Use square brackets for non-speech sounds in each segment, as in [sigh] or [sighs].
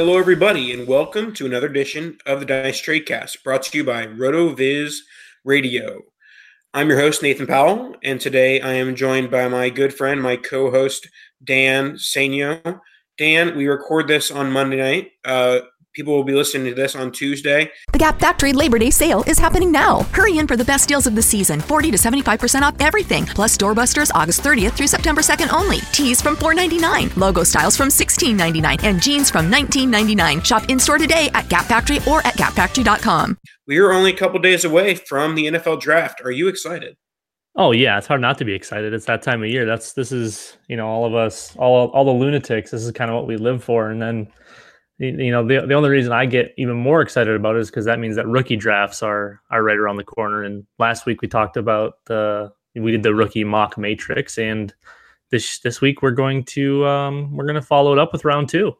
Hello, everybody, and welcome to another edition of the Dice Tradecast, brought to you by RotoViz Radio. I'm your host, Nathan Powell, and today I am joined by my good friend, my co-host, Dan Sainio. Dan, we record this on Monday night. Uh, people will be listening to this on Tuesday. The Gap Factory Labor Day sale is happening now. Hurry in for the best deals of the season 40 to 75% off everything. Plus doorbusters August 30th through September 2nd only. Tees from $4.99, logo styles from $16.99, and jeans from $19.99. Shop in store today at Gap Factory or at gapfactory.com. We are only a couple days away from the NFL draft. Are you excited? Oh yeah, it's hard not to be excited. It's that time of year. That's this is you know all of us, all all the lunatics. This is kind of what we live for. And then you know the the only reason I get even more excited about it is because that means that rookie drafts are are right around the corner. And last week we talked about the we did the rookie mock matrix, and this this week we're going to um, we're going to follow it up with round two.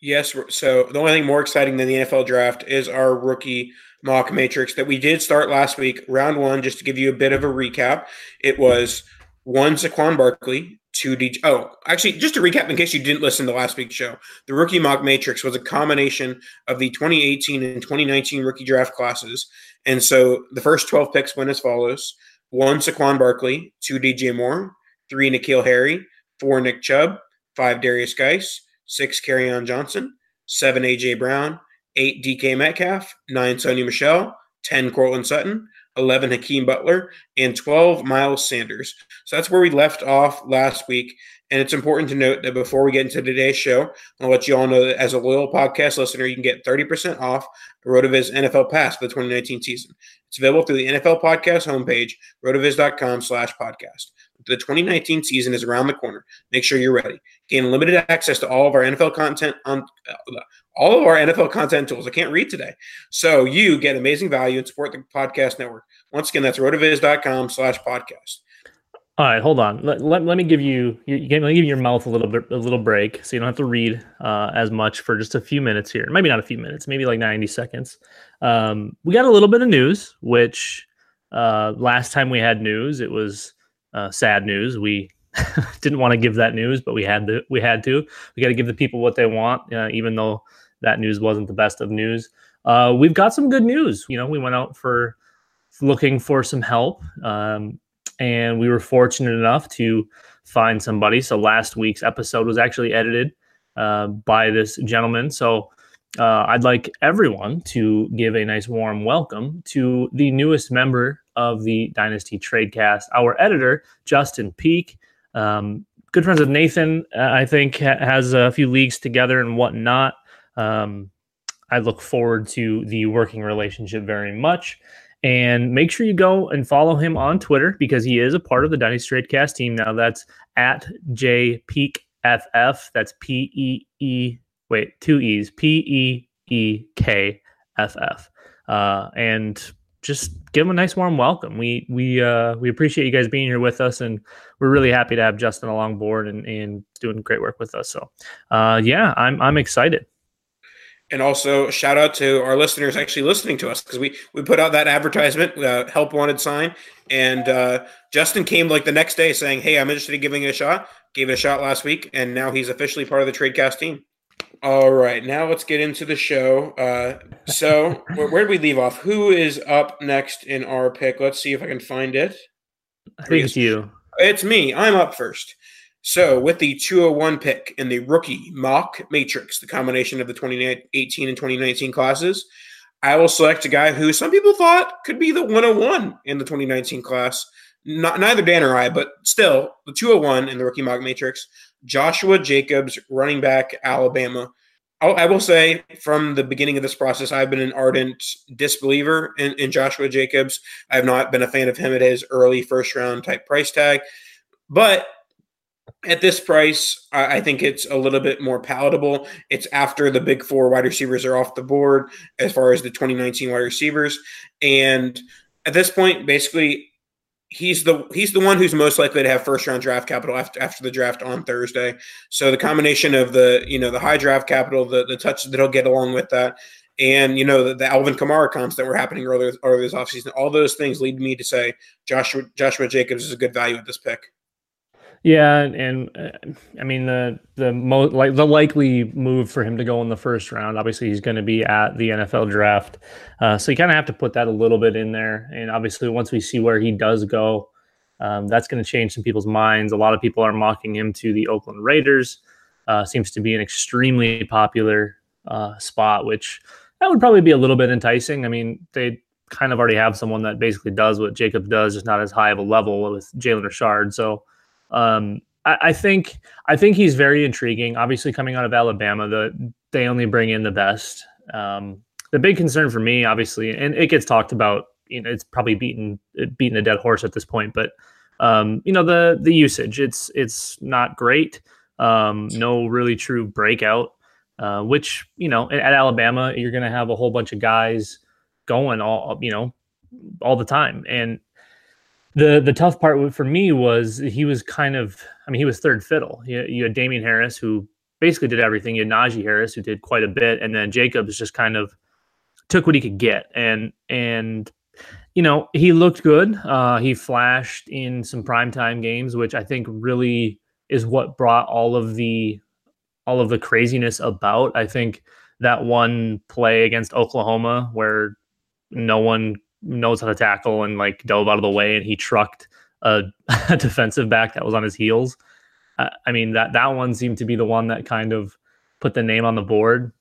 Yes. So the only thing more exciting than the NFL draft is our rookie mock matrix that we did start last week, round one. Just to give you a bit of a recap, it was one Saquon Barkley, two DJ. Oh, actually, just to recap in case you didn't listen to last week's show, the rookie mock matrix was a combination of the 2018 and 2019 rookie draft classes. And so the first 12 picks went as follows: one Saquon Barkley, two DJ Moore, three N'Keal Harry, four Nick Chubb, five Derrius Guice, six on Johnson, seven AJ Brown, eight DK Metcalf, nine Sony Michel, 10 Courtland Sutton, 11 Hakeem Butler, and 12 Miles Sanders. So that's where we left off last week. And it's important to note that before we get into today's show, I'll let you all know that as a loyal podcast listener, you can get 30% off RotoViz NFL Pass for the 2019 season. It's available through the NFL Podcast homepage, rotoviz.com slash podcast. The 2019 season is around the corner. Make sure you're ready. Gain limited access to all of our NFL content on uh, all of our NFL content tools. I can't read today. So you get amazing value and support the podcast network. Once again, that's rotoviz.com slash podcast. All right, hold on. Let, let, let me give you, you let me give your mouth a little bit a little break, so you don't have to read uh, as much for just a few minutes here. Maybe not a few minutes, maybe like ninety seconds. Um, we got a little bit of news, which Uh, last time we had news, it was uh, sad news. We [laughs] didn't want to give that news, but we had to. We had to. We got to give the people what they want, uh, even though that news wasn't the best of news. Uh, we've got some good news. You know, we went out for looking for some help, um, and we were fortunate enough to find somebody. So last week's episode was actually edited uh, by this gentleman. So uh, I'd like everyone to give a nice warm welcome to the newest member of the Dynasty Tradecast, our editor, Justin Peek. Um, good friends with Nathan, uh, I think, ha- has a few leagues together and whatnot. Um, I look forward to the working relationship very much. And make sure you go and follow him on Twitter because he is a part of the Dynasty Tradecast team now. That's at JPeekFF. That's P E E, wait, two E's, P E E K F F. Uh, and just give him a nice warm welcome. We we uh, we appreciate you guys being here with us, and we're really happy to have Justin along board and, and doing great work with us. So, uh, yeah, I'm I'm excited. And also, shout out to our listeners actually listening to us because we we put out that advertisement, uh, help wanted sign, and uh, Justin came like the next day saying, "Hey, I'm interested in giving it a shot." Gave it a shot last week, and now he's officially part of the Tradecast team. All right, now let's get into the show. Uh, so, [laughs] where, where did we leave off? Who is up next in our pick? Let's see if I can find it. I think it's you. It's me. I'm up first. So, with the 201 pick in the rookie mock matrix, the combination of the 2018 and 2019 classes, I will select a guy who some people thought could be the 101 in the 2019 class. Not, neither Dan or I, but still, the 201 in the rookie mock matrix, Joshua Jacobs, running back, Alabama. I'll, I will say from the beginning of this process, I've been an ardent disbeliever in, in Joshua Jacobs. I have not been a fan of him at his early first round type price tag. But at this price, I think it's a little bit more palatable. It's after the big four wide receivers are off the board as far as the 2019 wide receivers. And at this point, basically, he's the he's the one who's most likely to have first round draft capital after after the draft on Thursday. So the combination of the you know the high draft capital, the the touches that he'll get along with that, and you know the, the Alvin Kamara comps that were happening earlier earlier this offseason, all those things lead me to say Joshua Joshua Jacobs is a good value at this pick. Yeah, and, uh, I mean the the most like the likely move for him to go in the first round. Obviously, he's going to be at the NFL draft, uh, so you kind of have to put that a little bit in there. And obviously, once we see where he does go, um, that's going to change some people's minds. A lot of people are mocking him to the Oakland Raiders. Uh, seems to be an extremely popular uh, spot, which that would probably be a little bit enticing. I mean, they kind of already have someone that basically does what Jacob does, just not as high of a level with Jalen Richard. So um, I, I, think I think he's very intriguing. Obviously, coming out of Alabama, the they only bring in the best. Um, the big concern for me, obviously, and it gets talked about. You know, it's probably beaten beaten a dead horse at this point, but um, you know the the usage it's it's not great. Um, no really true breakout. Uh, which you know at, at Alabama you're going to have a whole bunch of guys going all you know all the time, and the the tough part for me was he was kind of I mean he was third fiddle. You, you had Damien Harris who basically did everything. You had Najee Harris who did quite a bit, and then Jacobs just kind of took what he could get. And and you know he looked good. Uh, he flashed in some primetime games, which I think really is what brought all of the all of the craziness about. I think that one play against Oklahoma where no one knows how to tackle and like dove out of the way and he trucked a, [laughs] a defensive back that was on his heels. Uh, I mean that that one seemed to be the one that kind of put the name on the board.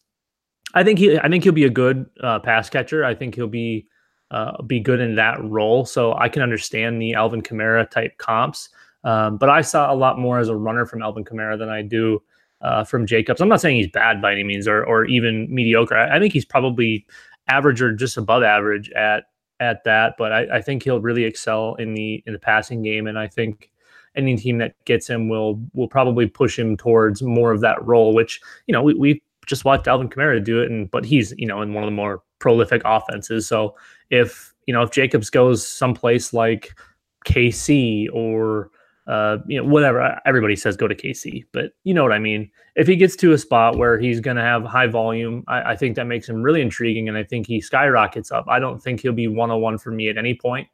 I think he I think he'll be a good uh, pass catcher. I think he'll be uh, be good in that role. So I can understand the Alvin Kamara type comps. Um, but I saw a lot more as a runner from Alvin Kamara than I do uh, from Jacobs. I'm not saying he's bad by any means or or even mediocre. I, I think he's probably average or just above average at at that, but I, I, think he'll really excel in the in the passing game, and I think any team that gets him will will probably push him towards more of that role. Which you know we we just watched Alvin Kamara do it, and but he's you know in one of the more prolific offenses. So if you know if Jacobs goes someplace like KC or uh, you know, whatever. Everybody says go to KC, but you know what I mean. If he gets to a spot where he's going to have high volume, I, I, think that makes him really intriguing, and I think he skyrockets up. I don't think he'll be 101 for me at any point,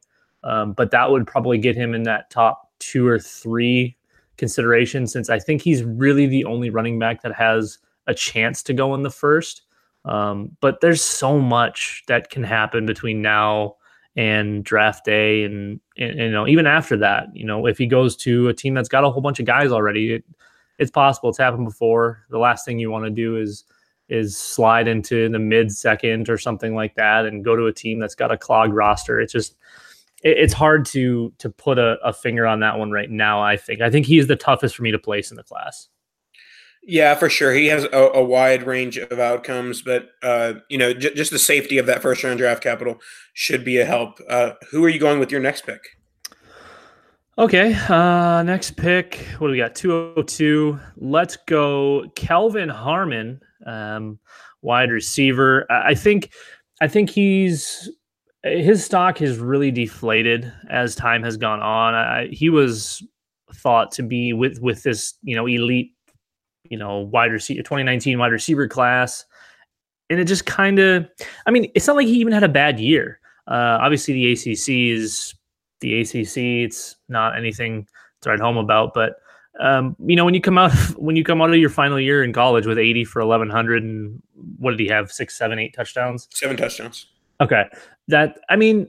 Um, but that would probably get him in that top two or three consideration since I think he's really the only running back that has a chance to go in the first. Um, but there's so much that can happen between now and draft day, and, and, you know even after that, you know if he goes to a team that's got a whole bunch of guys already, it, it's possible. It's happened before. The last thing you want to do is is slide into the mid second or something like that and go to a team that's got a clogged roster. It's just it, it's hard to to put a, a finger on that one right now. I think I think he's the toughest for me to place in the class. Yeah, for sure. He has a, a wide range of outcomes, but uh, you know, j- just the safety of that first round draft capital should be a help. Uh, who are you going with your next pick? Okay, uh, next pick. What do we got? 202. Let's go Kelvin Harmon, um, wide receiver. I think I think he's his stock has really deflated as time has gone on. I, he was thought to be with with this, you know, elite, you know, wide receiver 2019 wide receiver class. And it just kind of I mean, it's not like he even had a bad year. Uh, obviously the ACC is the ACC. It's not anything to write home about, but um, you know, when you come out when you come out of your final year in college with 80 for 1100 and what did he have? Six, seven, eight touchdowns. Seven touchdowns. Okay, that I mean,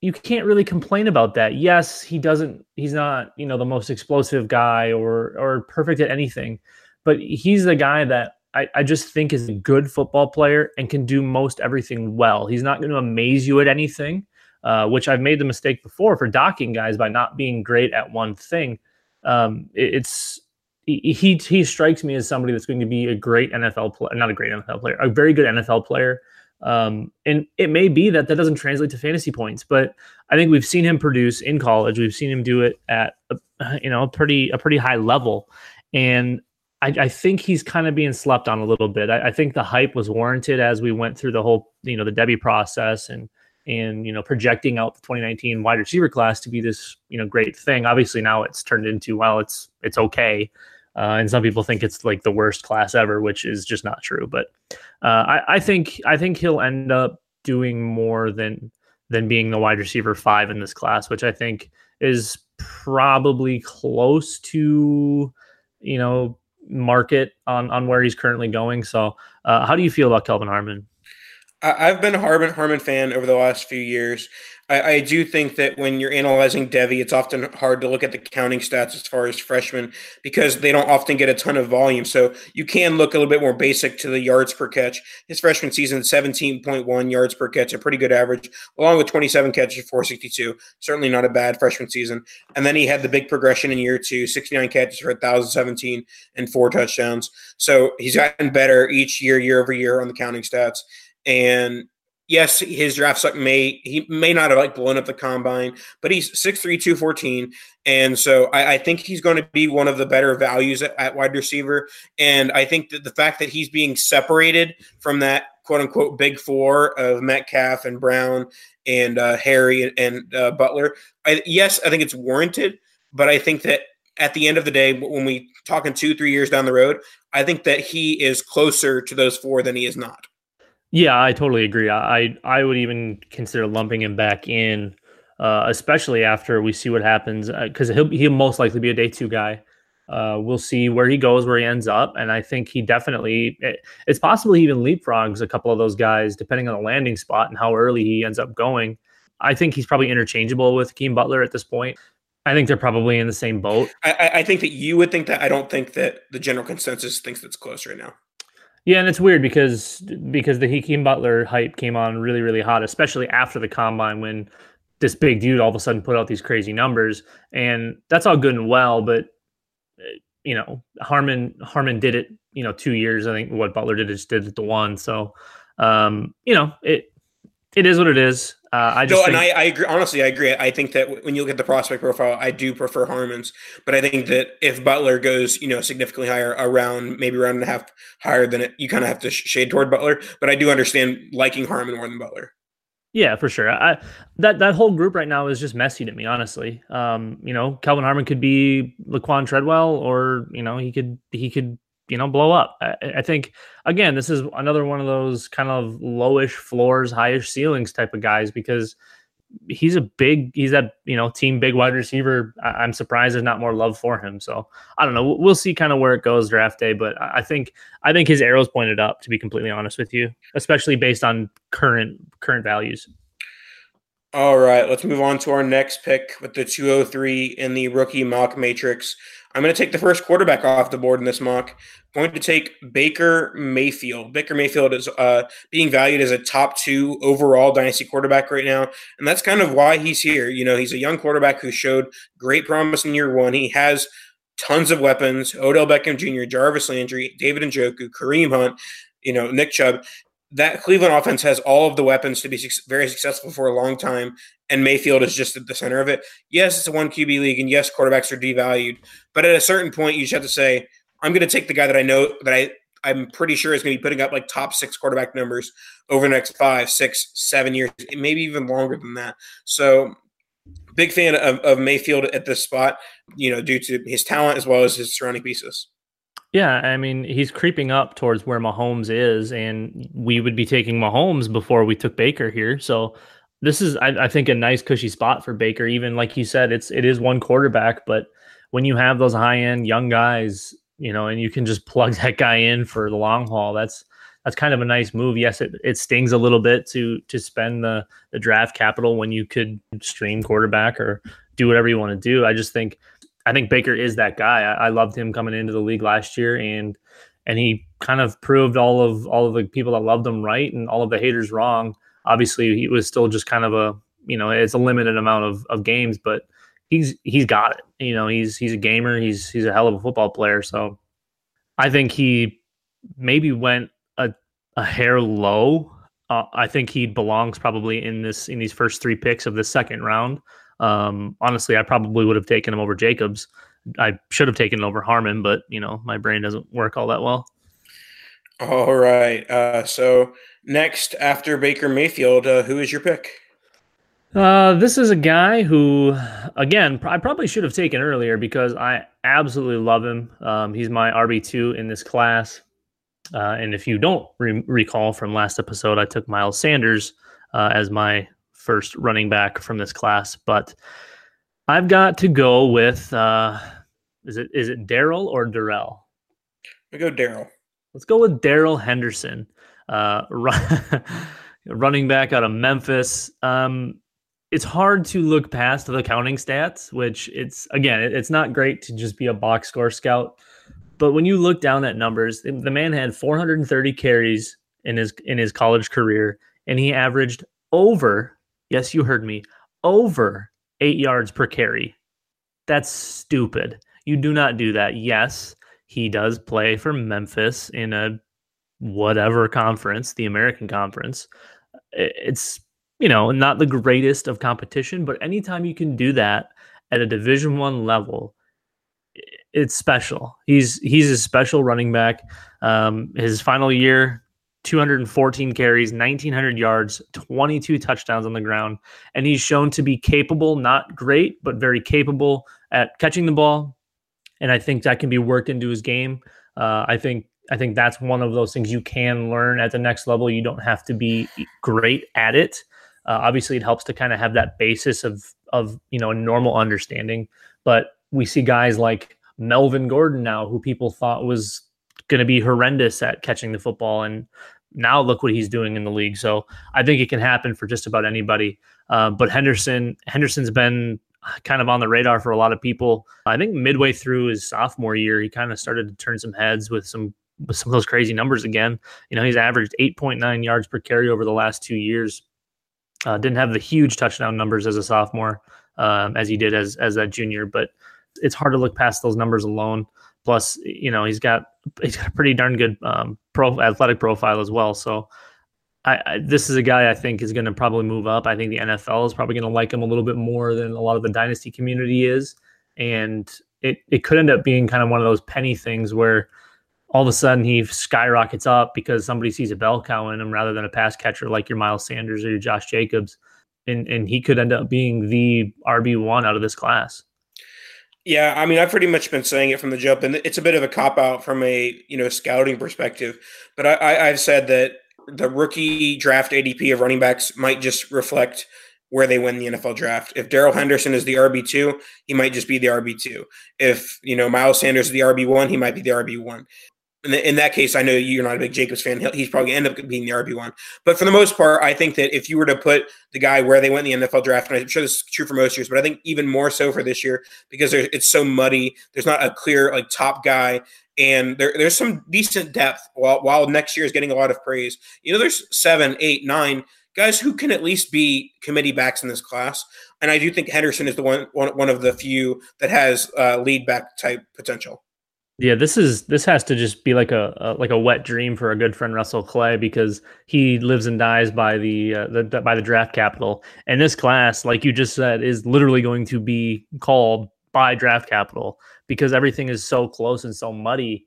you can't really complain about that. Yes, he doesn't. He's not you know the most explosive guy or or perfect at anything, but he's the guy that I, I just think is a good football player and can do most everything well. He's not going to amaze you at anything, uh, which I've made the mistake before for docking guys by not being great at one thing. Um, it, it's he, he strikes me as somebody that's going to be a great NFL player, not a great NFL player, a very good NFL player. Um, and it may be that that doesn't translate to fantasy points, but I think we've seen him produce in college. We've seen him do it at a, you know a pretty a pretty high level, and I, I think he's kind of being slept on a little bit. I, I, think the hype was warranted as we went through the whole you know the Devy process and and you know projecting out the 2019 wide receiver class to be this you know great thing. Obviously now it's turned into well it's it's okay. Uh, and some people think it's like the worst class ever, which is just not true. But uh, I, I, think I think he'll end up doing more than than being the wide receiver five in this class, which I think is probably close to you know market on on where he's currently going. So, uh, how do you feel about Kelvin Harmon? I've been a Harmon Harmon fan over the last few years. I, I, do think that when you're analyzing Devy, it's often hard to look at the counting stats as far as freshmen because they don't often get a ton of volume. So you can look a little bit more basic to the yards per catch. His freshman season, 17.1 yards per catch, a pretty good average, along with 27 catches, 462. Certainly not a bad freshman season. And then he had the big progression in year two, 69 catches for 1,017 and four touchdowns. So he's gotten better each year, year over year on the counting stats. And yes, his draft stock may he may not have like blown up the combine, but he's 6'3", 214. And so I, I think he's going to be one of the better values at, at, wide receiver. And I think that the fact that he's being separated from that quote unquote big four of Metcalf and Brown and uh, Harry and, uh, Butler, I, yes, I think it's warranted. But I think that at the end of the day, when we talking two, three years down the road, I think that he is closer to those four than he is not. Yeah, I totally agree. I I would even consider lumping him back in, uh, especially after we see what happens, because uh, he'll he'll most likely be a day two guy. Uh, we'll see where he goes, where he ends up, and I think he definitely. It, it's possible he even leapfrogs a couple of those guys, depending on the landing spot and how early he ends up going. I think he's probably interchangeable with Keem Butler at this point. I think they're probably in the same boat. I, I think that you would think that. I don't think that the general consensus thinks that's close right now. Yeah, and it's weird because because the Hakeem Butler hype came on really really hot, especially after the combine when this big dude all of a sudden put out these crazy numbers, and that's all good and well, but eh, you know Harmon Harmon did it, you know, two years. I think what Butler did just did it to one. So, um, you know, it it is what it is. Uh, I just no, think- and I, I, agree. Honestly, I agree. I think that when you look at the prospect profile, I do prefer Harmon's, but I think that if Butler goes, you know, significantly higher, around maybe around and a half higher than it, you kind of have to shade toward Butler. But I do understand liking Harmon more than Butler. Yeah, for sure. I, that that whole group right now is just messy to me, honestly. Um, you know, Kelvin Harmon could be Laquon Treadwell, or you know, he could he could you know blow up. I, I, think again, this is another one of those kind of lowish floors, highish ceilings type of guys because he's a big he's that you know team big wide receiver. I, am surprised there's not more love for him. So I don't know. We'll see kind of where it goes draft day, but I think I think his arrows pointed up. To be completely honest with you, especially based on current current values. All right, let's move on to our next pick with the 203 in the rookie mock matrix. I'm going to take the first quarterback off the board in this mock. I'm going to take Baker Mayfield. Baker Mayfield is uh, being valued as a top two overall dynasty quarterback right now, and that's kind of why he's here. You know, he's a young quarterback who showed great promise in year one. He has tons of weapons: Odell Beckham Jr., Jarvis Landry, David Njoku, Kareem Hunt, you know, Nick Chubb that Cleveland offense has all of the weapons to be very successful for a long time, and Mayfield is just at the center of it. Yes, it's a one QB league, and yes, quarterbacks are devalued, but at a certain point, you just have to say, I'm going to take the guy that I know that I I'm pretty sure is going to be putting up like top six quarterback numbers over the next five, six, seven years, maybe even longer than that. So, big fan of, of Mayfield at this spot, you know, due to his talent as well as his surrounding pieces. Yeah, I mean, he's creeping up towards where Mahomes is, and we would be taking Mahomes before we took Baker here. So this is, I, I, think, a nice cushy spot for Baker. Even like you said, it's it is one quarterback, but when you have those high end young guys, you know, and you can just plug [laughs] that guy in for the long haul, that's that's kind of a nice move. Yes, it, it stings a little bit to to spend the the draft capital when you could stream quarterback or do whatever you want to do. I just think I think Baker is that guy. I, I, loved him coming into the league last year, and and he kind of proved all of all of the people that loved him right and all of the haters wrong. Obviously, he was still just kind of a you know it's a limited amount of, of games, but he's he's got it. You know, he's he's a gamer. He's he's a hell of a football player. So I think he maybe went a a hair low. Uh, I think he belongs probably in this in these first three picks of the second round. Um, honestly, I probably would have taken him over Jacobs. I should have taken over Harmon, but you know my brain doesn't work all that well. All right. Uh, so next, after Baker Mayfield, uh, who is your pick? Uh, this is a guy who, again, I probably should have taken earlier because I absolutely love him. Um, he's my RB two in this class. Uh, and if you don't re- recall from last episode, I took Miles Sanders uh, as my first running back from this class, but I've got to go with uh, is it is it Daryl or Darrell? We go Daryl. Let's go with Darrell Henderson, uh, [laughs] running back out of Memphis. Um, it's hard to look past the counting stats, which it's again, it's not great to just be a box score scout. But when you look down at numbers, the man had 430 carries in his in his college career, and he averaged over Yes, you heard me. Over eight yards per carry. That's stupid. You do not do that. Yes, he does play for Memphis in a whatever conference, the American Conference. It's, you know, not the greatest of competition, but anytime you can do that at a Division 1 level, it's special. He's he's a special running back. Um, his final year, 214 carries, 1900 yards, 22 touchdowns on the ground, and he's shown to be capable, not great, but very capable at catching the ball. And I think that can be worked into his game. Uh, I think I think that's one of those things you can learn at the next level. You don't have to be great at it. Uh, obviously, it helps to kind of have that basis of of you know a normal understanding. But we see guys like Melvin Gordon now, who people thought was going to be horrendous at catching the football. And now look what he's doing in the league. So I think it can happen for just about anybody. Uh, but Henderson, Henderson's been kind of on the radar for a lot of people. I think midway through his sophomore year, he kind of started to turn some heads with some with some of those crazy numbers again. You know, he's averaged 8.9 yards per carry over the last two years. Uh, didn't have the huge touchdown numbers as a sophomore um, as he did as as a junior, but it's hard to look past those numbers alone. Plus, you know, he's got he's got a pretty darn good um, pro athletic profile as well. So, I, I, this is a guy I think is going to probably move up. I think the NFL is probably going to like him a little bit more than a lot of the dynasty community is, and it it could end up being kind of one of those penny things where all of a sudden he skyrockets up because somebody sees a bell cow in him rather than a pass catcher like your Miles Sanders or your Josh Jacobs, and and he could end up being the RB one out of this class. Yeah, I mean, I've pretty much been saying it from the jump, and it's a bit of a cop out from a you know scouting perspective. But I, I've said that the rookie draft ADP of running backs might just reflect where they win the NFL draft. If Darrell Henderson is the RB two, he might just be the RB two. If you know Miles Sanders is the RB one, he might be the RB one. In, that case, I know you're not a big Jacobs fan. He's probably going to end up being the RB one. But for the most part, I think that if you were to put the guy where they went in the NFL draft, and I'm sure this is true for most years, but I think even more so for this year because it's so muddy. There's not a clear like top guy and there, there's some decent depth while, while next year is getting a lot of praise. You know, there's seven, eight, nine guys who can at least be committee backs in this class. And I do think Henderson is the one one, one of the few that has uh, lead back type potential. Yeah, this is this has to just be like a, a, like a wet dream for a good friend Russell Clay because he lives and dies by the, uh, the by the draft capital. And this class, like you just said, is literally going to be called by draft capital because everything is so close and so muddy.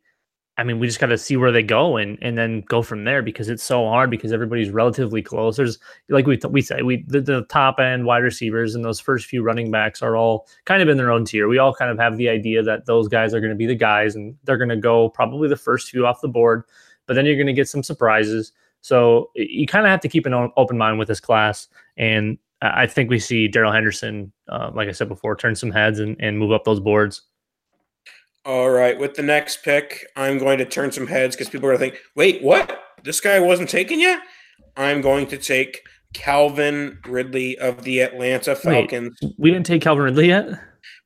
I mean, we just got to see where they go and and then go from there because it's so hard because everybody's relatively close. There's like we we say we the, the, top end wide receivers and those first few running backs are all kind of in their own tier. We all kind of have the idea that those guys are going to be the guys and they're going to go probably the first few off the board, but then you're going to get some surprises. So you kind of have to keep an open mind with this class. And I think we see Darrell Henderson, uh, like I said before, turn some heads and, and move up those boards. All right. With the next pick, I'm going to turn some heads because people are going to think, wait, what? This guy wasn't taken yet? I'm going to take Calvin Ridley of the Atlanta Falcons. Wait, we didn't take Calvin Ridley yet?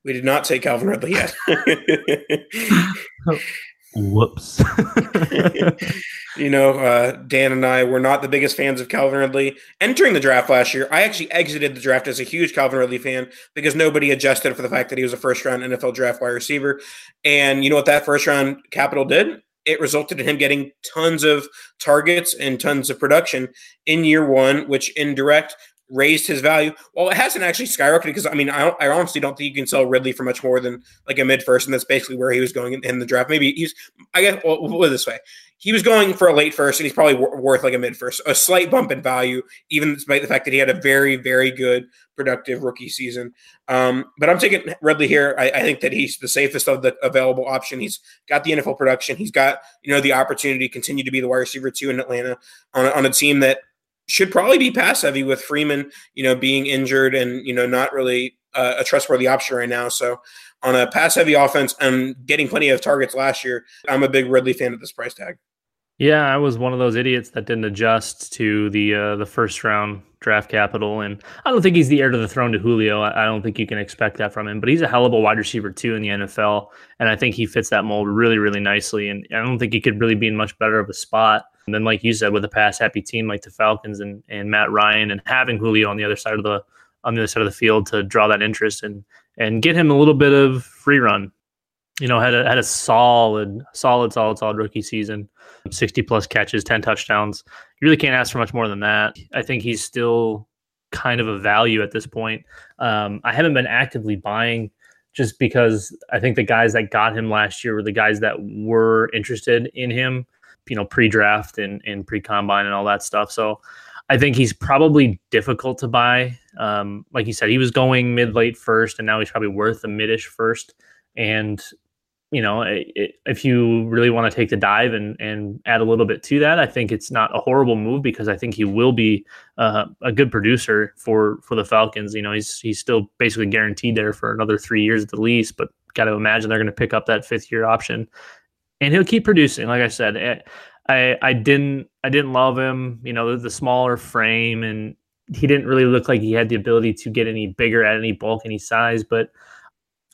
We did not take Calvin Ridley yet. [laughs] [laughs] Whoops. [laughs] [laughs] you know, uh, Dan and I were not the biggest fans of Calvin Ridley entering the draft last year. I actually exited the draft as a huge Calvin Ridley fan because nobody adjusted for the fact that he was a first round NFL draft wide receiver. And you know what that first round capital did? It resulted in him getting tons of targets and tons of production in year one, which in direct raised his value. Well, it hasn't actually skyrocketed because I mean, I, I, honestly don't think you can sell Ridley for much more than like a mid first, and that's basically where he was going in, in the draft. Maybe he's, I guess, well, we'll put it this way: he was going for a late first, and he's probably w- worth like a mid first, a slight bump in value, even despite the fact that he had a very, very good, productive rookie season. Um, but I'm taking Ridley here. I, I think that he's the safest of the available option. He's got the NFL production. He's got you know the opportunity to continue to be the wide receiver two in Atlanta on on a team that should probably be pass heavy with Freeman, you know, being injured and you know not really uh, a trustworthy option right now. So on a pass heavy offense and getting plenty of targets last year, I'm a big Ridley fan at this price tag. Yeah, I was one of those idiots that didn't adjust to the uh, the first round draft capital, and I don't think he's the heir to the throne to Julio. I don't think you can expect that from him, but he's a hell of a wide receiver too in the NFL, and I think he fits that mold really, really nicely. And I don't think he could really be in much better of a spot and then, like you said, with a pass happy team like the Falcons and, and Matt Ryan and having Julio on the other side of the on the other side of the field to draw that interest and and get him a little bit of free run. You know, had a had a solid, solid, solid, solid rookie season, sixty plus catches, ten touchdowns. You really can't ask for much more than that. I think he's still kind of a value at this point. Um, I haven't been actively buying just because I think the guys that got him last year were the guys that were interested in him you know pre-draft and, and pre-combine and all that stuff. So I think he's probably difficult to buy. Um, like you said, he was going mid late first, and now he's probably worth a midish first. And you know, it, if you really want to take the dive and and add a little bit to that, I think it's not a horrible move because I think he will be uh, a good producer for for the Falcons. You know, he's he's still basically guaranteed there for another three years at the least, but got to imagine they're going to pick up that fifth year option and he'll keep producing. Like I said, eh, I I didn't I didn't love him. You know, the, the smaller frame, and he didn't really look like he had the ability to get any bigger at any bulk, any size. But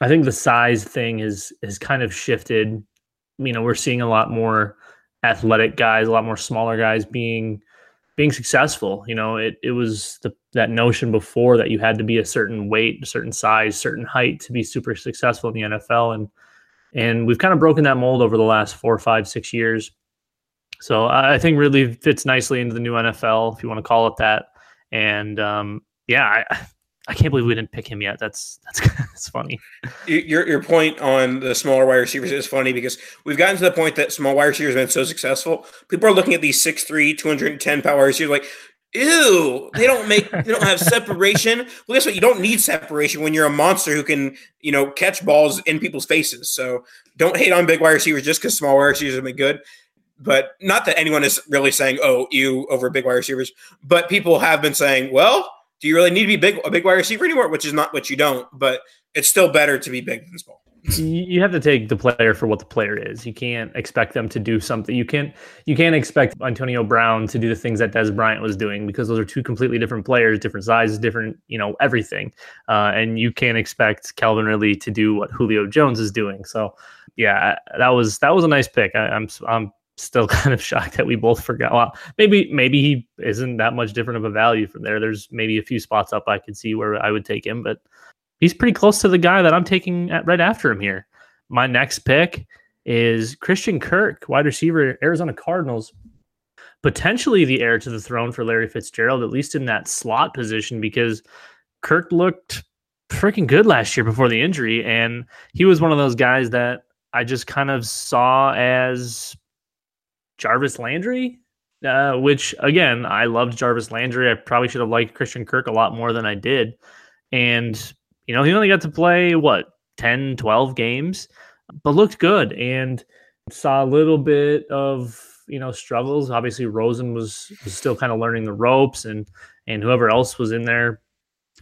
I think the size thing is has kind of shifted. You know, we're seeing a lot more athletic guys, a lot more smaller guys being being successful. You know, it it was the that notion before that you had to be a certain weight, a certain size, certain height to be super successful in the NFL, and and we've kind of broken that mold over the last four, five, six years. So I think really fits nicely into the new NFL, if you want to call it that. And um, yeah, I, I can't believe we didn't pick him yet. That's that's [laughs] that's funny. Your your point on the smaller wide receivers is funny because we've gotten to the point that small wide receivers have been so successful. People are looking at these 6'3", 210 pound receivers like, ew, they don't make [laughs] they don't have separation. Well, guess what? You don't need separation when you're a monster who can, you know, catch balls in people's faces. So don't hate on big wide receivers just because small wide receivers have been good. But not that anyone is really saying, oh, you over big wide receivers. But people have been saying, well, do you really need to be big a big wide receiver anymore? Which is not what you don't, but it's still better to be big than small you have to take the player for what the player is. You can't expect them to do something. You can't you can't expect Antonio Brown to do the things that Dez Bryant was doing because those are two completely different players, different sizes, different you know everything. Uh, and you can't expect Calvin Ridley to do what Julio Jones is doing. So yeah, that was that was a nice pick. I, I'm I'm still [laughs] kind of shocked that we both forgot. Well, maybe maybe he isn't that much different of a value from there. There's maybe a few spots up I could see where I would take him, but he's pretty close to the guy that I'm taking at, right after him here. My next pick is Christian Kirk, wide receiver, Arizona Cardinals. Potentially the heir to the throne for Larry Fitzgerald, at least in that slot position, because Kirk looked freaking good last year before the injury. And he was one of those guys that I just kind of saw as Jarvis Landry, uh, which again, I loved Jarvis Landry. I probably should have liked Christian Kirk a lot more than I did. And you know, he only got to play what 10, 12 games, but looked good and saw a little bit of you know struggles. Obviously, Rosen was, was still kind of learning the ropes, and and whoever else was in there.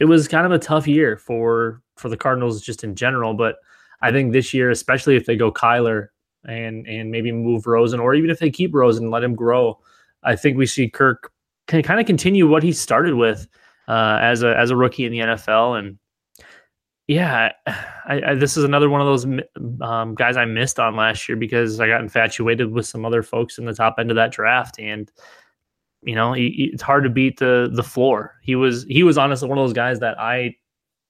It was kind of a tough year for for the Cardinals just in general, but I think this year, especially if they go Kyler and and maybe move Rosen, or even if they keep Rosen and let him grow, I think we see Kirk can kind of continue what he started with uh, as a as a rookie in the NFL, and yeah, [sighs] I, I, this is another one of those um, guys I missed on last year because I got infatuated with some other folks in the top end of that draft, and you know he, it's hard to beat the the floor. He was he was honestly one of those guys that I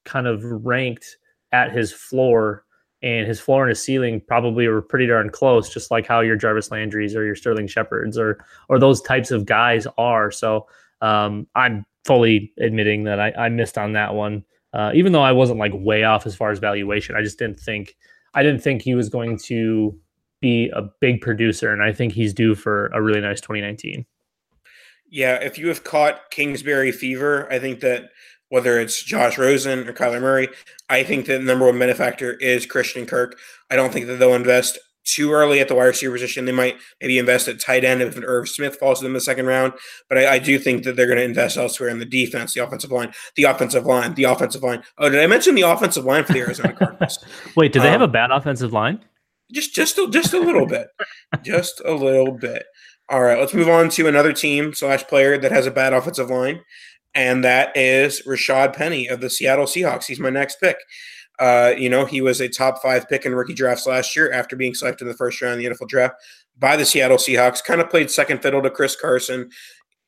kind of ranked at his floor, and his floor and his ceiling probably were pretty darn close, just like how your Jarvis Landrys or your Sterling Shepards or or those types of guys are. So um, I'm fully admitting that I, I missed on that one. Uh, even though I wasn't like way off as far as valuation, I just didn't think I didn't think he was going to be a big producer, and I think he's due for a really nice 2019. Yeah, if you have caught Kingsbury fever, I think that whether it's Josh Rosen or Kyler Murray, I think that the number one benefactor is Christian Kirk. I don't think that they'll invest too early at the wide receiver position. They might maybe invest at tight end if an Irv Smith falls to them in the second round. But I, I do think that they're going to invest elsewhere in the defense, the offensive line, the offensive line, the offensive line. Oh, did I mention the offensive line for the Arizona [laughs] Cardinals? Wait, do they um, have a bad offensive line? Just, just, a, just a little bit, just a little bit. All right, let's move on to another team slash player that has a bad offensive line, and that is Rashaad Penny of the Seattle Seahawks. He's my next pick. Uh, you know, he was a top five pick in rookie drafts last year after being selected in the first round of the NFL draft by the Seattle Seahawks. Kind of played second fiddle to Chris Carson.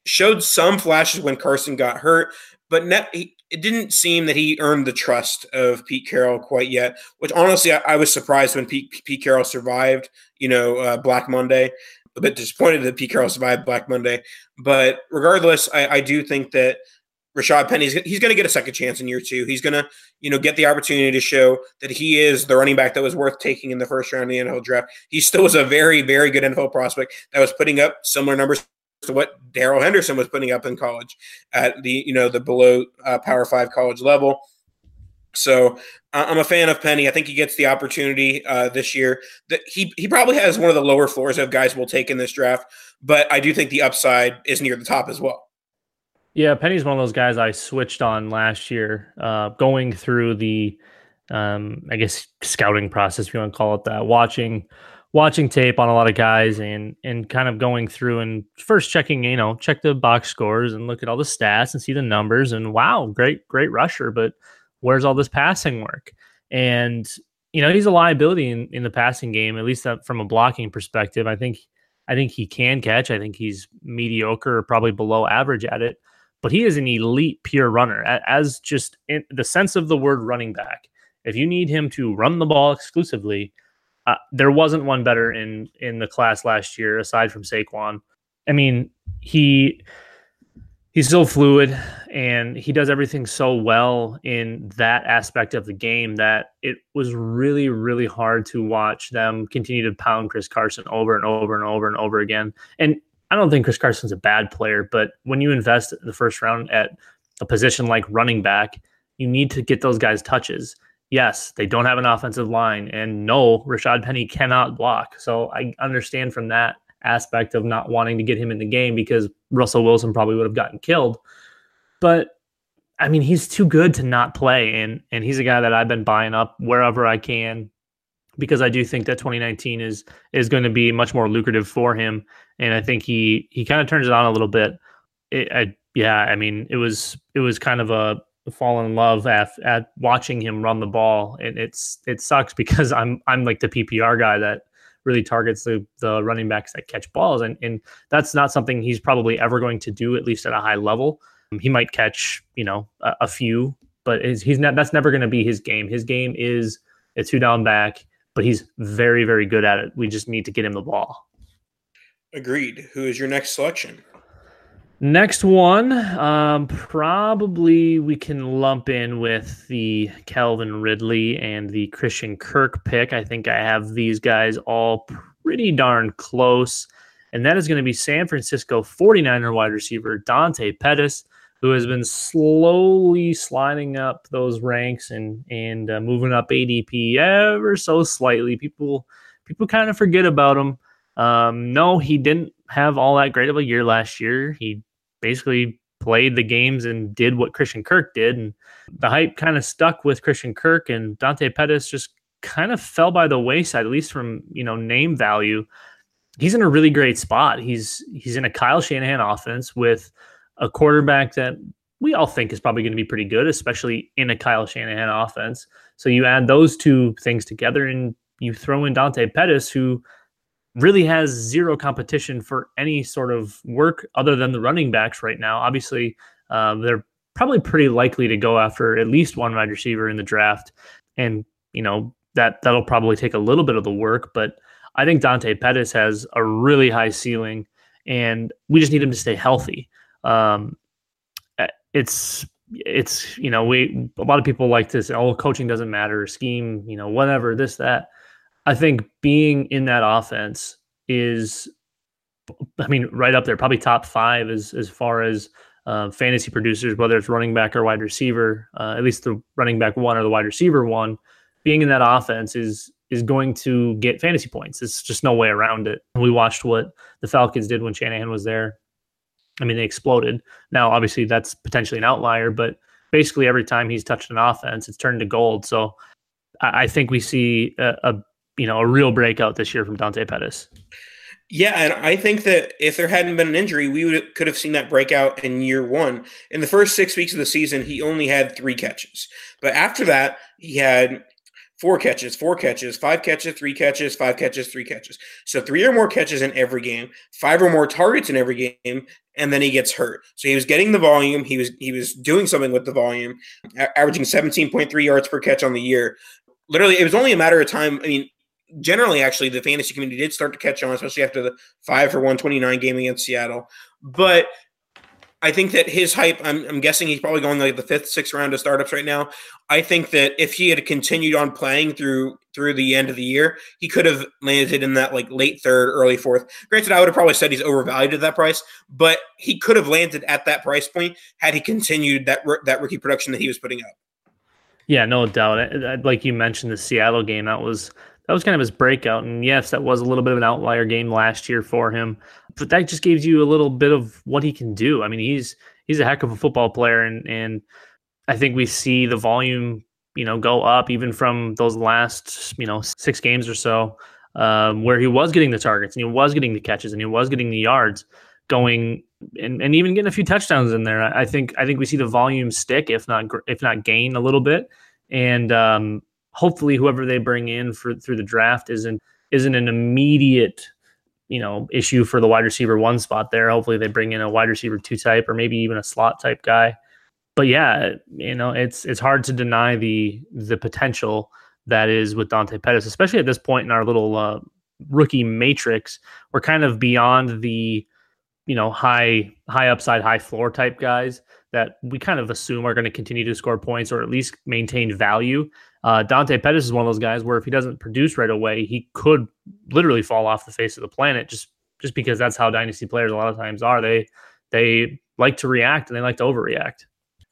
Showed some flashes when Carson got hurt, but net, he, it didn't seem that he earned the trust of Pete Carroll quite yet. Which honestly, I, I was surprised when Pete, Pete Carroll survived. You know, uh, Black Monday. A bit disappointed that Pete Carroll survived Black Monday, but regardless, I, I do think that Rashaad Penny, he's going to get a second chance in year two. He's going to, you know, get the opportunity to show that he is the running back that was worth taking in the first round of the NFL draft. He still was a very, very good NFL prospect that was putting up similar numbers to what Darrell Henderson was putting up in college at the, you know, the below uh, Power Five college level. So uh, I'm a fan of Penny. I think he gets the opportunity uh, this year. That he he probably has one of the lower floors of guys will take in this draft, but I do think the upside is near the top as well. Yeah, Penny's one of those guys I switched on last year, uh, going through the, um, I guess scouting process, if you want to call it that, watching, watching tape on a lot of guys, and and kind of going through and first checking, you know, check the box scores and look at all the stats and see the numbers, and wow, great, great rusher, but where's all this passing work? And you know, he's a liability in, in the passing game, at least from a blocking perspective. I think, I think he can catch. I think he's mediocre or probably below average at it but he is an elite pure runner as just in the sense of the word running back. If you need him to run the ball exclusively, uh, there wasn't one better in in the class last year aside from Saquon. I mean, he he's so fluid and he does everything so well in that aspect of the game that it was really really hard to watch them continue to pound Chris Carson over and over and over and over again. And I don't think Chris Carson's a bad player, but when you invest the first round at a position like running back, you need to get those guys touches. Yes, they don't have an offensive line, and no, Rashaad Penny cannot block. So I understand from that aspect of not wanting to get him in the game because Russell Wilson probably would have gotten killed. But I mean, he's too good to not play, and and he's a guy that I've been buying up wherever I can because I do think that 2019 is is going to be much more lucrative for him, and I think he he kind of turns it on a little bit. It, I, yeah, I mean, it was it was kind of a fall in love at at watching him run the ball, and it's it sucks because I'm I'm like the PPR guy that really targets the the running backs that catch balls, and and that's not something he's probably ever going to do at least at a high level. He might catch you know a, a few, but he's not. That's never going to be his game. His game is a two down back but he's very, very good at it. We just need to get him the ball. Agreed. Who is your next selection? Next one, um, probably we can lump in with the Calvin Ridley and the Christian Kirk pick. I think I have these guys all pretty darn close. And that is going to be San Francisco 49er wide receiver Dante Pettis who has been slowly sliding up those ranks and and uh, moving up ADP ever so slightly. People people kind of forget about him. Um, no, he didn't have all that great of a year last year. He basically played the games and did what Christian Kirk did, and the hype kind of stuck with Christian Kirk and Dante Pettis just kind of fell by the wayside, at least from you know name value. He's in a really great spot. He's he's in a Kyle Shanahan offense with a quarterback that we all think is probably going to be pretty good, especially in a Kyle Shanahan offense. So you add those two things together and you throw in Dante Pettis, who really has zero competition for any sort of work other than the running backs right now. Obviously, um, they're probably pretty likely to go after at least one wide receiver in the draft. And, you know, that that'll probably take a little bit of the work, but I think Dante Pettis has a really high ceiling and we just need him to stay healthy. Um, eh, it's it's you know we a lot of people like say oh coaching doesn't matter scheme you know whatever this that. I think being in that offense is i mean right up there probably top five as as far as uh, fantasy producers whether it's running back or wide receiver uh, at least the running back one or the wide receiver one. Being in that offense is is going to get fantasy points. It's just no way around it. We watched what the falcons did when shanahan was there I mean, they exploded. Now, obviously, that's potentially an outlier, but basically every time he's touched an offense, it's turned to gold. So I think we see a, a you know a real breakout this year from Dante Pettis. Yeah, and I think that if there hadn't been an injury, we would could have seen that breakout in year one. In the first six weeks of the season, he only had three catches, but after that, he had four catches, four catches, five catches, three catches, five catches, three catches. So three or more catches in every game, five or more targets in every game, and then he gets hurt. So he was getting the volume. He was he was doing something with the volume, averaging 17.3 yards per catch on the year. Literally, it was only a matter of time. I mean, generally, actually, the fantasy community did start to catch on, especially after the five for 129 game against Seattle. But I think that his hype, I'm, I'm, guessing he's probably going like the fifth, sixth round of startups right now. I think that if he had continued on playing through through the end of the year, he could have landed in that like late third, early fourth. Granted, I would have probably said he's overvalued at that price, but he could have landed at that price point had he continued that that rookie production that he was putting up. Yeah, no doubt. Like you mentioned, the Seattle game that was that was kind of his breakout, and yes, that was a little bit of an outlier game last year for him but that just gives you a little bit of what he can do. I mean, he's he's a heck of a football player, and and I think we see the volume, you know, go up even from those last you know six games or so, um, where he was getting the targets and he was getting the catches and he was getting the yards, going and, and even getting a few touchdowns in there. I think I think we see the volume stick, if not if not gain a little bit, and um, hopefully whoever they bring in for through the draft isn't isn't an immediate you know issue for the wide receiver one spot there. Hopefully they bring in a wide receiver two type or maybe even a slot type guy. But yeah, you know it's it's hard to deny the the potential that is with Dante Pettis, especially at this point in our little uh, rookie matrix. We're kind of beyond the you know high high upside high floor type guys that we kind of assume are going to continue to score points or at least maintain value uh, Dante Pettis is one of those guys where if he doesn't produce right away, he could literally fall off the face of the planet just just because that's how dynasty players a lot of times are. They they like to react and they like to overreact.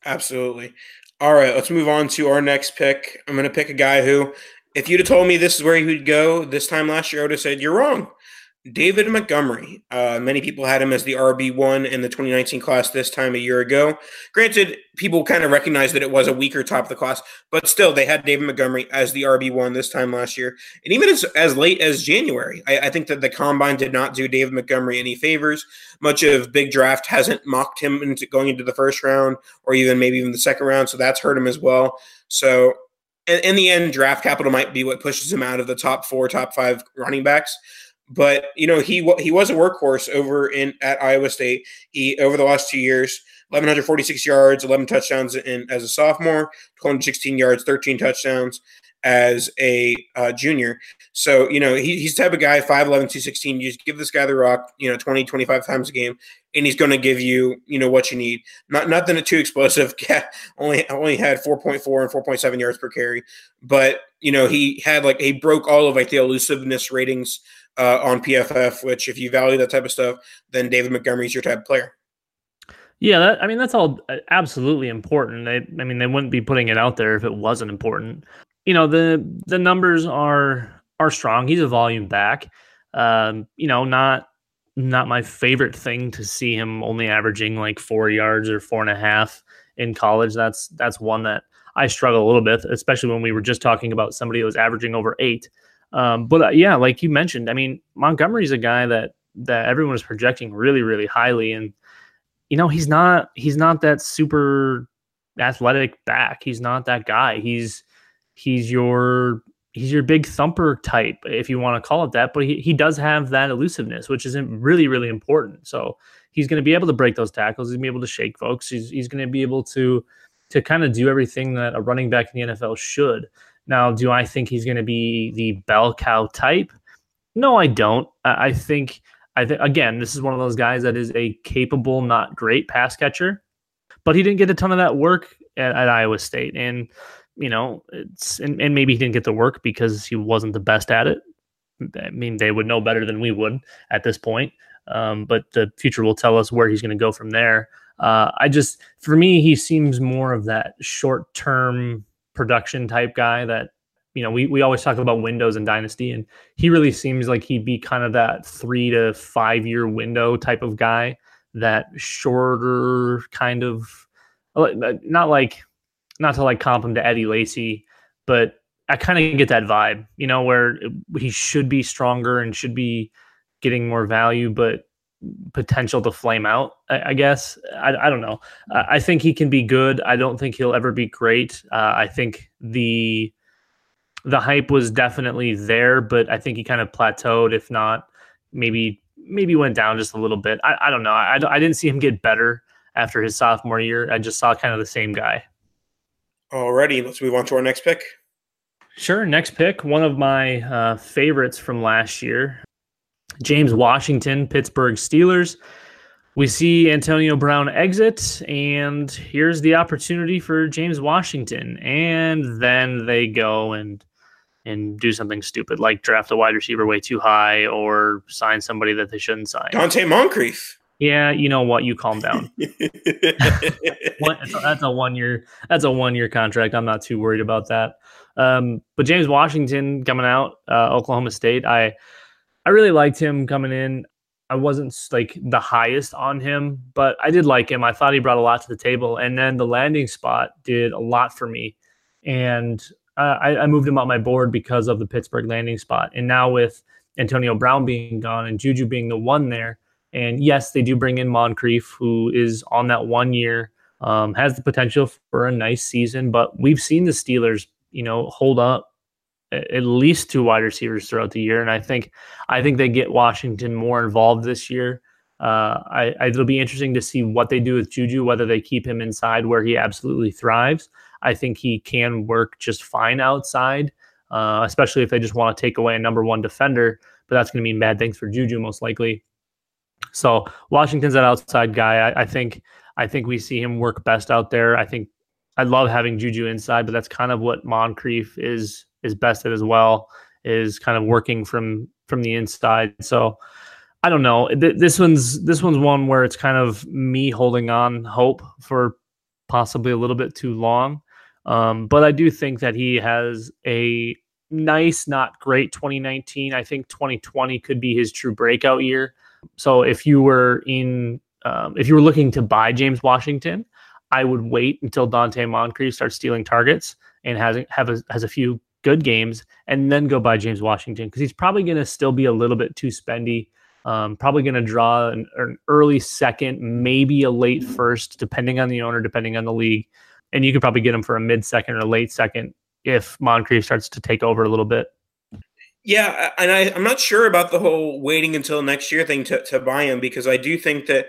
Absolutely. All right, let's move on to our next pick. I'm going to pick a guy who, if you'd have told me this is where he would go this time last year, I would have said you're wrong. David Montgomery. Uh, many people had him as the RB1 in the 2019 class this time a year ago. Granted, people kind of recognized that it was a weaker top of the class, but still, they had David Montgomery as the RB1 this time last year. And even as, as late as January, I, I think that the combine did not do David Montgomery any favors. Much of Big Draft hasn't mocked him into going into the first round or even maybe even the second round, so that's hurt him as well. So in, in the end, draft capital might be what pushes him out of the top four, top five running backs but you know he he was a workhorse over in at Iowa State. He over the last two years, 1146 yards, 11 touchdowns in as a sophomore, 216 yards, 13 touchdowns as a uh, junior. So, you know, he, he's the type of guy, 5'11, 216. You just give this guy the rock, you know, 20, 25 times a game, and he's going to give you, you know, what you need. Not nothing too explosive. [laughs] only only had 4.4 and 4.7 yards per carry. But, you know, he had like, he broke all of like the elusiveness ratings uh, on PFF, which if you value that type of stuff, then David Montgomery is your type of player. Yeah, that, I mean that's all uh, absolutely important. They, I mean, they wouldn't be putting it out there if it wasn't important. You know, the the numbers are are strong. He's a volume back. Um, you know, not not my favorite thing to see him only averaging like four yards or four and a half in college. That's that's one that I struggle a little bit, especially when we were just talking about somebody who was averaging over eight. Um, but uh, yeah, like you mentioned, I mean, Montgomery's a guy that that everyone is projecting really, really highly, and you know, he's not he's not that super athletic back. He's not that guy. He's he's your he's your big thumper type, if you want to call it that. But he, he does have that elusiveness, which is really, really important. So he's going to be able to break those tackles. He's going to be able to shake folks. He's, he's going to be able to to kind of do everything that a running back in the NFL should. Now, do I think he's going to be the bell cow type? No, I don't. I, I think I think again, this is one of those guys that is a capable, not great pass catcher, but he didn't get a ton of that work at, at Iowa State, and you know, it's and, and maybe he didn't get the work because he wasn't the best at it. I mean, they would know better than we would at this point. Um, but the future will tell us where he's going to go from there. Uh, I just, for me, he seems more of that short term production type guy that you know we, we always talk about windows and dynasty and he really seems like he'd be kind of that three to five year window type of guy that shorter kind of uh, not like not to like comp him to eddie lacy but i kind of get that vibe you know where he should be stronger and should be getting more value but potential to flame out. I, I guess I, I, don't know. I think he can be good. I don't think he'll ever be great. Uh, I think the the hype was definitely there, but I think he kind of plateaued. If not, maybe maybe went down just a little bit. I, I don't know. I, I didn't see him get better after his sophomore year. I just saw kind of the same guy. Alrighty, let's move on to our next pick. Sure. Next pick, one of my uh, favorites from last year. James Washington, Pittsburgh Steelers. We see Antonio Brown exit, and here's the opportunity for James Washington. And then they go and and do something stupid like draft a wide receiver way too high or sign somebody that they shouldn't sign. Donte Moncrief. Yeah, you know what? You calm down. [laughs] that's a one year. That's a one year contract. I'm not too worried about that. Um, but James Washington coming out, uh, Oklahoma State. I I really liked him coming in. I wasn't like the highest on him, but I did like him. I thought he brought a lot to the table. And then the landing spot did a lot for me. And uh, I, I, moved him on my board because of the Pittsburgh landing spot. And now with Antonio Brown being gone and Juju being the one there, and yes, they do bring in Moncrief, who is on that one year, um, has the potential for a nice season. But we've seen the Steelers, you know, hold up at least two wide receivers throughout the year, and I think I think they get Washington more involved this year. Uh, I, I, it'll be interesting to see what they do with Juju, whether they keep him inside where he absolutely thrives. I think he can work just fine outside, uh, especially if they just want to take away a number one defender. But that's going to mean bad things for Juju most likely. So Washington's that outside guy. I, I think I think we see him work best out there. I think I love having Juju inside, but that's kind of what Moncrief is is best at as well is kind of working from from the inside. So I don't know. This one's this one's one where it's kind of me holding on hope for possibly a little bit too long. Um, but I do think that he has a nice, not great 2019. I think 2020 could be his true breakout year. So if you were in, um, if you were looking to buy James Washington, I would wait until Donte Moncrief starts stealing targets and has have a, has a few good games, and then go buy James Washington because he's probably going to still be a little bit too spendy. Um, probably going to draw an, an early second, maybe a late first, depending on the owner, depending on the league. And you could probably get him for a mid second or late second if Moncrief starts to take over a little bit. Yeah, and I, I'm not sure about the whole waiting until next year thing to, to buy him because I do think that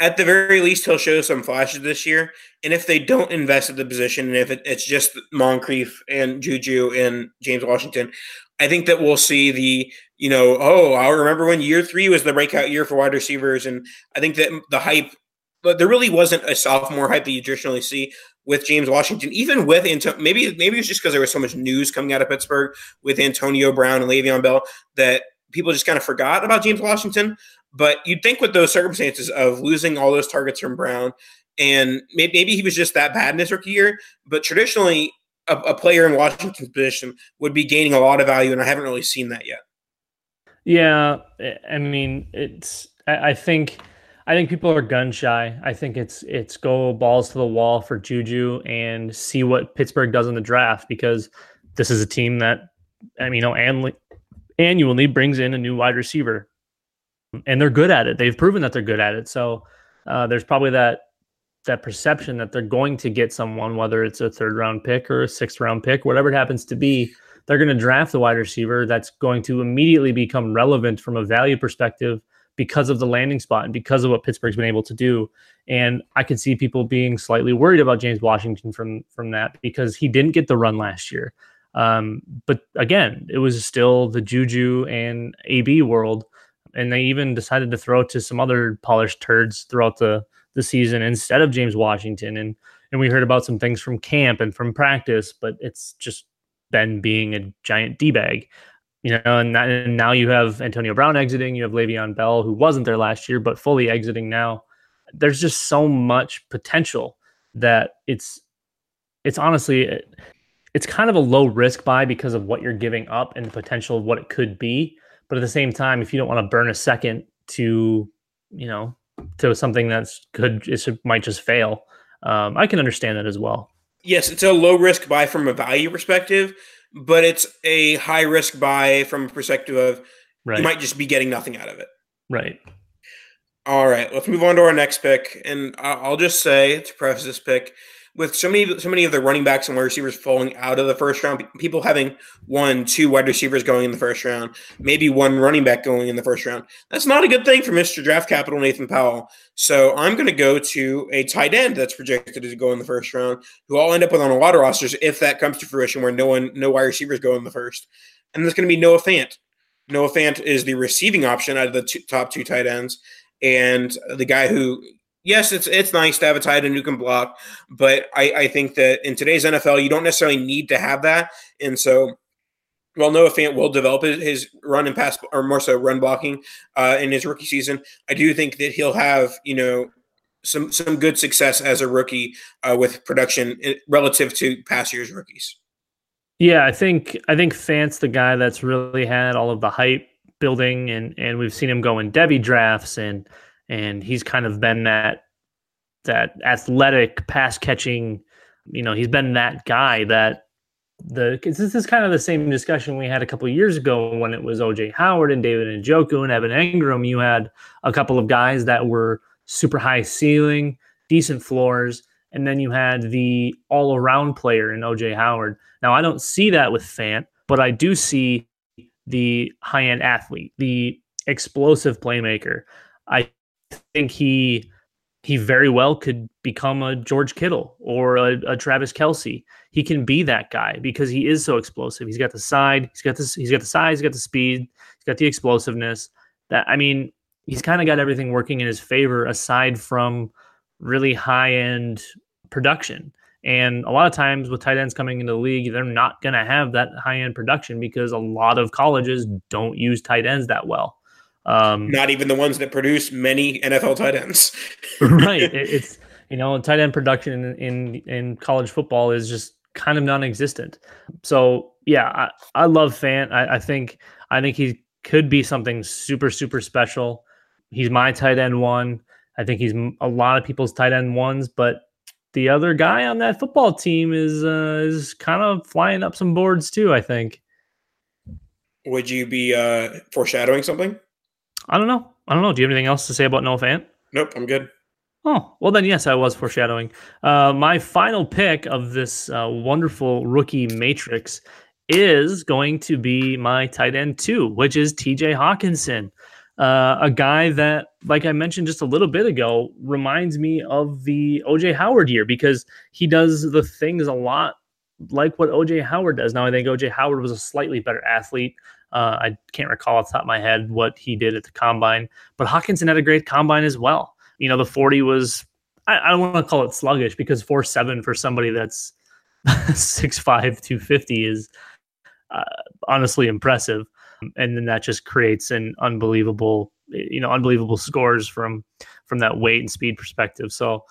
at the very least he'll show some flashes this year. And if they don't invest at the position, and if it, it's just Moncrief and Juju and James Washington, I think that we'll see the you know oh I remember when year three was the breakout year for wide receivers, and I think that the hype. But there really wasn't a sophomore hype that you traditionally see with James Washington, even with Anto- maybe maybe it's just because there was so much news coming out of Pittsburgh with Antonio Brown and Le'Veon Bell that people just kind of forgot about James Washington. But you'd think with those circumstances of losing all those targets from Brown, and maybe, he was just that bad in his rookie year, but traditionally a, a player in Washington's position would be gaining a lot of value, and I haven't really seen that yet. Yeah, I mean, it's I, think I think people are gun shy. I think it's it's go balls to the wall for Juju and see what Pittsburgh does in the draft because this is a team that I mean, you know, annually brings in a new wide receiver, and they're good at it. They've proven that they're good at it. So uh, there's probably that that perception that they're going to get someone, whether it's a third round pick or a sixth round pick, whatever it happens to be. They're going to draft the wide receiver that's going to immediately become relevant from a value perspective because of the landing spot and because of what Pittsburgh's been able to do. And I can see people being slightly worried about James Washington from from that because he didn't get the run last year. Um, but again, it was still the Juju and AB world, and they even decided to throw to some other polished turds throughout the the season instead of James Washington. And and we heard about some things from camp and from practice, but it's just been being a giant d bag you know, and, that, and, now you have Antonio Brown exiting, you have Le'Veon Bell, who wasn't there last year, but fully exiting now. There's just so much potential that it's it's honestly it's kind of a low risk buy because of what you're giving up and the potential of what it could be. But at the same time, if you don't want to burn a second to, you know, to something that's could it might just fail, um, I can understand that as well. Yes, it's a low risk buy from a value perspective but it's a high risk buy from a perspective of right. you might just be getting nothing out of it. Right. All right, let's move on to our next pick, and I'll just say to preface this pick, with so many so many of the running backs and wide receivers falling out of the first round, people having one, two wide receivers going in the first round, maybe one running back going in the first round. That's not a good thing for Mr. Draft Capital Nathan Powell. So I'm going to go to a tight end that's projected to go in the first round, who I'll end up with on a lot of rosters if that comes to fruition, where no one, no wide receivers go in the first, and that's going to be Noah Fant. Noah Fant is the receiving option out of the two, top two tight ends, and the guy who yes, it's it's nice to have a tight end who can block, but I, I think that in today's NFL, you don't necessarily need to have that. And so, while Noah Fant will develop his run and pass, or more so run blocking uh, in his rookie season, I do think that he'll have you know some some good success as a rookie uh, with production eh, relative to past year's rookies. Yeah, I think I think Fant's the guy that's really had all of the hype building, and and we've seen him go in Devy drafts and and he's kind of been that that athletic pass catching. You know, he's been that guy that the this is kind of the same discussion we had a couple years ago when it was OJ Howard and David Njoku and Evan Engram. You had a couple of guys that were super high ceiling, decent floors, and then you had the all around player in OJ Howard. Now I don't see that with Fant, but I do see the high end athlete, the explosive playmaker. I think he he very well could become a George Kittle or a, a, Travis Kelce. He can be that guy because he is so explosive. He's got the side, he's got this, he's got the size, he's got the speed, he's got the explosiveness. That I mean, he's kind of got everything working in his favor aside from really high end production. And a lot of times with tight ends coming into the league, they're not going to have that high end production because a lot of colleges don't use tight ends that well. Um, Not even the ones that produce many NFL tight ends. [laughs] right. [laughs] It, it's you know tight end production in, in in college football is just kind of non-existent. So yeah, I, I love Fant. I, I think I think he could be something super super special. He's my tight end one. I think he's a lot of people's tight end ones, but the other guy on that football team is uh, is kind of flying up some boards too. I think. Would you be uh, foreshadowing something? I don't know. I don't know. Do you have anything else to say about Noah Fant? Nope, I'm good. Oh, well, then, yes, I was foreshadowing. Uh, my final pick of this uh, wonderful rookie matrix is going to be my tight end two, which is TJ Hockenson, Uh, a guy that, like I mentioned just a little bit ago, reminds me of the OJ Howard year because he does the things a lot like what OJ Howard does. Now, I think OJ Howard was a slightly better athlete. Uh, I can't recall off the top of my head what he did at the combine, but Hockenson had a great combine as well. You know, the 40 was, I, I don't want to call it sluggish because 4 7 for somebody that's [laughs] 6'5, 250 is uh, honestly impressive. And then that just creates an unbelievable, you know, unbelievable scores from from that weight and speed perspective. So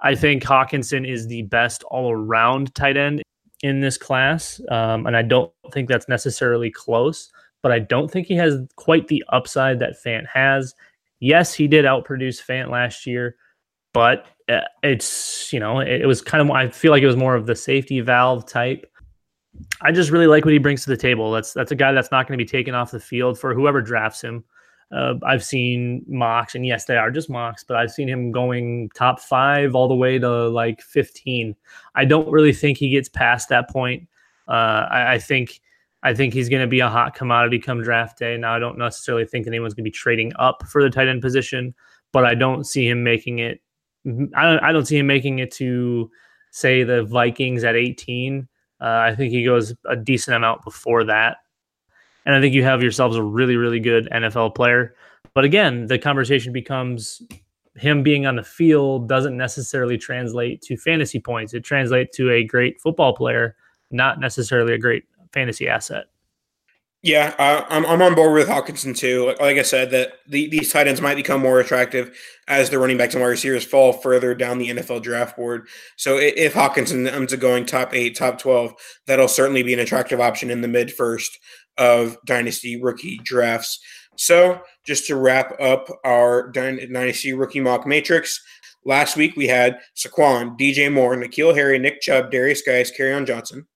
I think Hockenson is the best all around tight end in this class. Um, and I don't think that's necessarily close, but I don't think he has quite the upside that Fant has. Yes, he did outproduce Fant last year, but uh, it's, you know, it, it was kind of, I feel like it was more of the safety valve type. I just really like what he brings to the table. That's that's a guy that's not going to be taken off the field for whoever drafts him. Uh, I've seen mocks, and yes, they are just mocks, but I've seen him going top five all the way to like 15. I don't really think he gets past that point. Uh, I, I, think I think he's going to be a hot commodity come draft day. Now, I don't necessarily think anyone's going to be trading up for the tight end position, but I don't see him making it. I don't, I don't see him making it to say the Vikings at 18. Uh, I think he goes a decent amount before that. And I think you have yourselves a really, really good NFL player. But again, the conversation becomes him being on the field doesn't necessarily translate to fantasy points. It translates to a great football player, not necessarily a great fantasy asset. Yeah, I'm, I'm on board with Hockenson too. Like, like I said, that the, these tight ends might become more attractive as the running backs and wide receivers fall further down the NFL draft board. So if Hockenson ends up going top eight, top 12, that'll certainly be an attractive option in the mid first of dynasty rookie drafts. So, just to wrap up our dynasty rookie mock matrix, last week we had Saquon, DJ Moore, N'Keal Harry, Nick Chubb, Derrius Guice, on Johnson,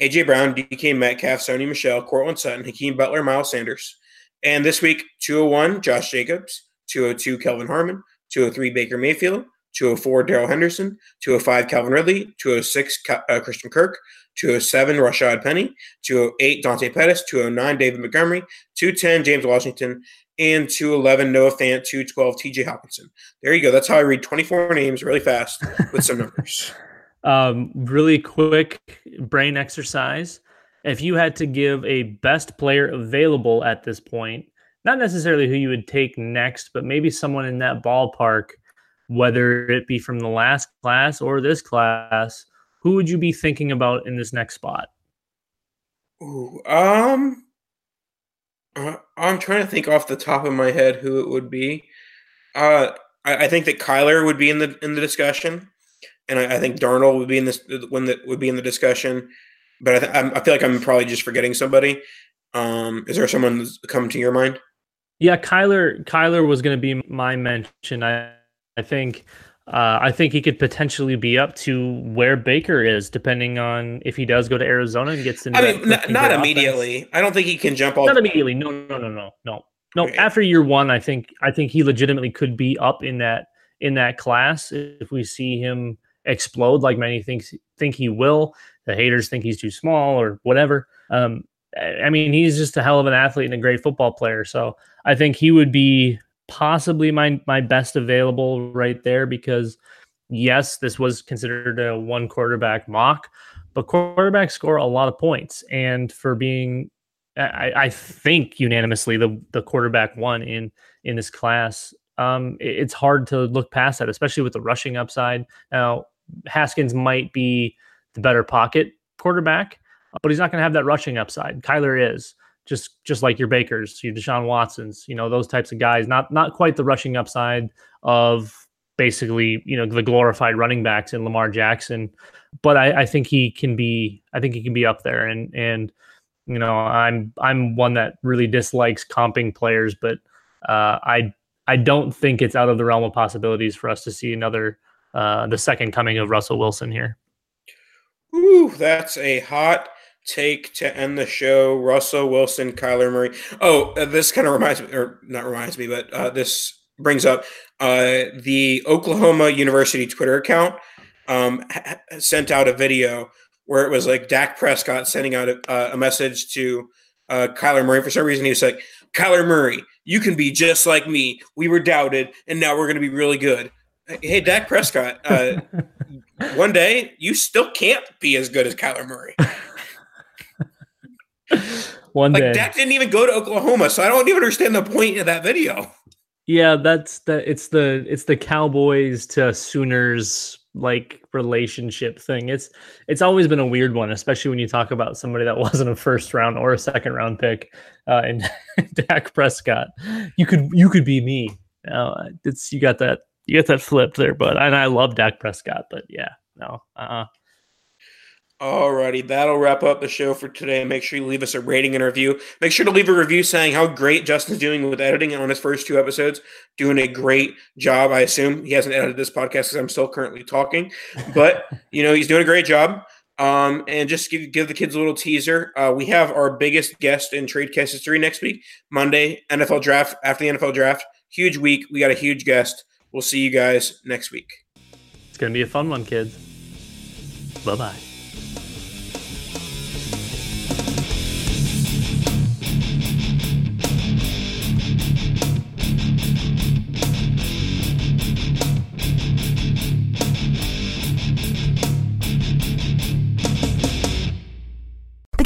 AJ Brown, DK Metcalf, Sony Michel, Courtland Sutton, Hakeem Butler, Miles Sanders. And this week, 201, Josh Jacobs, 202, Kelvin Harmon, 203, Baker Mayfield, 204, Darrell Henderson, 205, Calvin Ridley, 206, uh, Christian Kirk, 207, Rashaad Penny, 208, Dante Pettis, 209, David Montgomery, 210, James Washington, and 211, Noah Fant, 212, TJ Hockenson. There you go. That's how I read 24 names really fast with some numbers. [laughs] um, really quick brain exercise. If you had to give a best player available at this point, not necessarily who you would take next, but maybe someone in that ballpark, whether it be from the last class or this class, who would you be thinking about in this next spot? Ooh, um, uh, I'm trying to think off the top of my head who it would be. Uh, I, I think that Kyler would be in the in the discussion, and I, I think Darnold would be in this when that would be in the discussion. But I, th- I feel like I'm probably just forgetting somebody. Um, is there someone that's come to your mind? Yeah, Kyler. Kyler was going to be my mention. I I think uh, I think he could potentially be up to where Baker is, depending on if he does go to Arizona and gets into. I mean, not, not immediately. I don't think he can jump all. Not immediately. No, no, no, no, no, no. Okay. After year one, I think I think he legitimately could be up in that in that class if we see him explode like many thinks think he will. The haters think he's too small or whatever. Um, I mean, he's just a hell of an athlete and a great football player. So I think he would be possibly my my best available right there because yes, this was considered a one quarterback mock, but quarterbacks score a lot of points, and for being I, I think unanimously the the quarterback one in in this class. Um, it, it's hard to look past that, especially with the rushing upside. Now Haskins might be the better pocket quarterback, but he's not going to have that rushing upside. Kyler is just just like your Bakers, your Deshaun Watsons, you know those types of guys. Not not quite the rushing upside of basically you know the glorified running backs in Lamar Jackson. But I, I think he can be I think he can be up there and and you know I'm I'm one that really dislikes comping players, but uh, I I don't think it's out of the realm of possibilities for us to see another uh, the second coming of Russell Wilson here. Ooh, that's a hot take to end the show. Russell Wilson, Kyler Murray. Oh, uh, this kind of reminds me, or not reminds me, but uh, this brings up uh, the Oklahoma University Twitter account um, ha- sent out a video where it was like Dak Prescott sending out a, uh, a message to uh, Kyler Murray. For some reason, he was like, Kyler Murray, you can be just like me. We were doubted, and now we're going to be really good. Hey, Dak Prescott, uh, [laughs] one day you still can't be as good as Kyler Murray. [laughs] [laughs] one like day. Dak didn't even go to Oklahoma, so I don't even understand the point of that video. Yeah, that's the it's the it's the Cowboys to Sooners like relationship thing. It's it's always been a weird one, especially when you talk about somebody that [laughs] wasn't a first round or a second round pick. Uh, and [laughs] Dak Prescott, you could you could be me. Uh, it's you got that you got that flip there, but and I love Dak Prescott, but yeah, no, uh, uh Alrighty, that'll wrap up the show for today. Make sure you leave us a rating and review. Make sure to leave a review saying how great Justin's doing with editing on his first two episodes. Doing a great job, I assume. He hasn't edited this podcast because I'm still currently talking, but [laughs] you know he's doing a great job. Um, and just give give the kids a little teaser. Uh, we have our biggest guest in TradeCast history next week, Monday, NFL draft. After the NFL draft, huge week. We got a huge guest. We'll see you guys next week. it's gonna be a fun one, kids. Bye bye.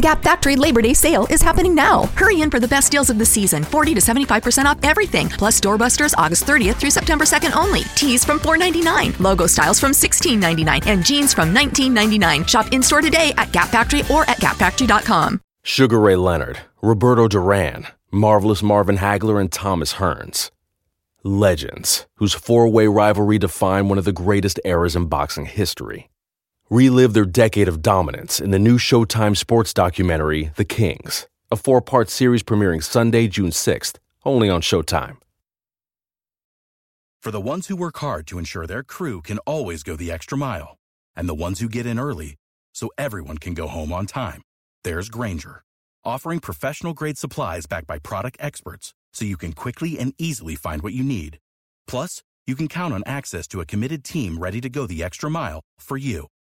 The Gap Factory Labor Day sale is happening now. Hurry in for the best deals of the season 40 to 75% off everything, plus doorbusters August 30th through September 2nd only. Tees from $4.99, logo styles from $16.99, and jeans from $19.99. Shop in store today at Gap Factory or at gapfactory.com. Sugar Ray Leonard, Roberto Duran, Marvelous Marvin Hagler, and Thomas Hearns. Legends, whose four way rivalry defined one of the greatest eras in boxing history. Relive their decade of dominance in the new Showtime sports documentary, The Kings, a four part series premiering Sunday, June 6th, only on Showtime. For the ones who work hard to ensure their crew can always go the extra mile, and the ones who get in early so everyone can go home on time, there's Grainger, offering professional grade supplies backed by product experts so you can quickly and easily find what you need. Plus, you can count on access to a committed team ready to go the extra mile for you.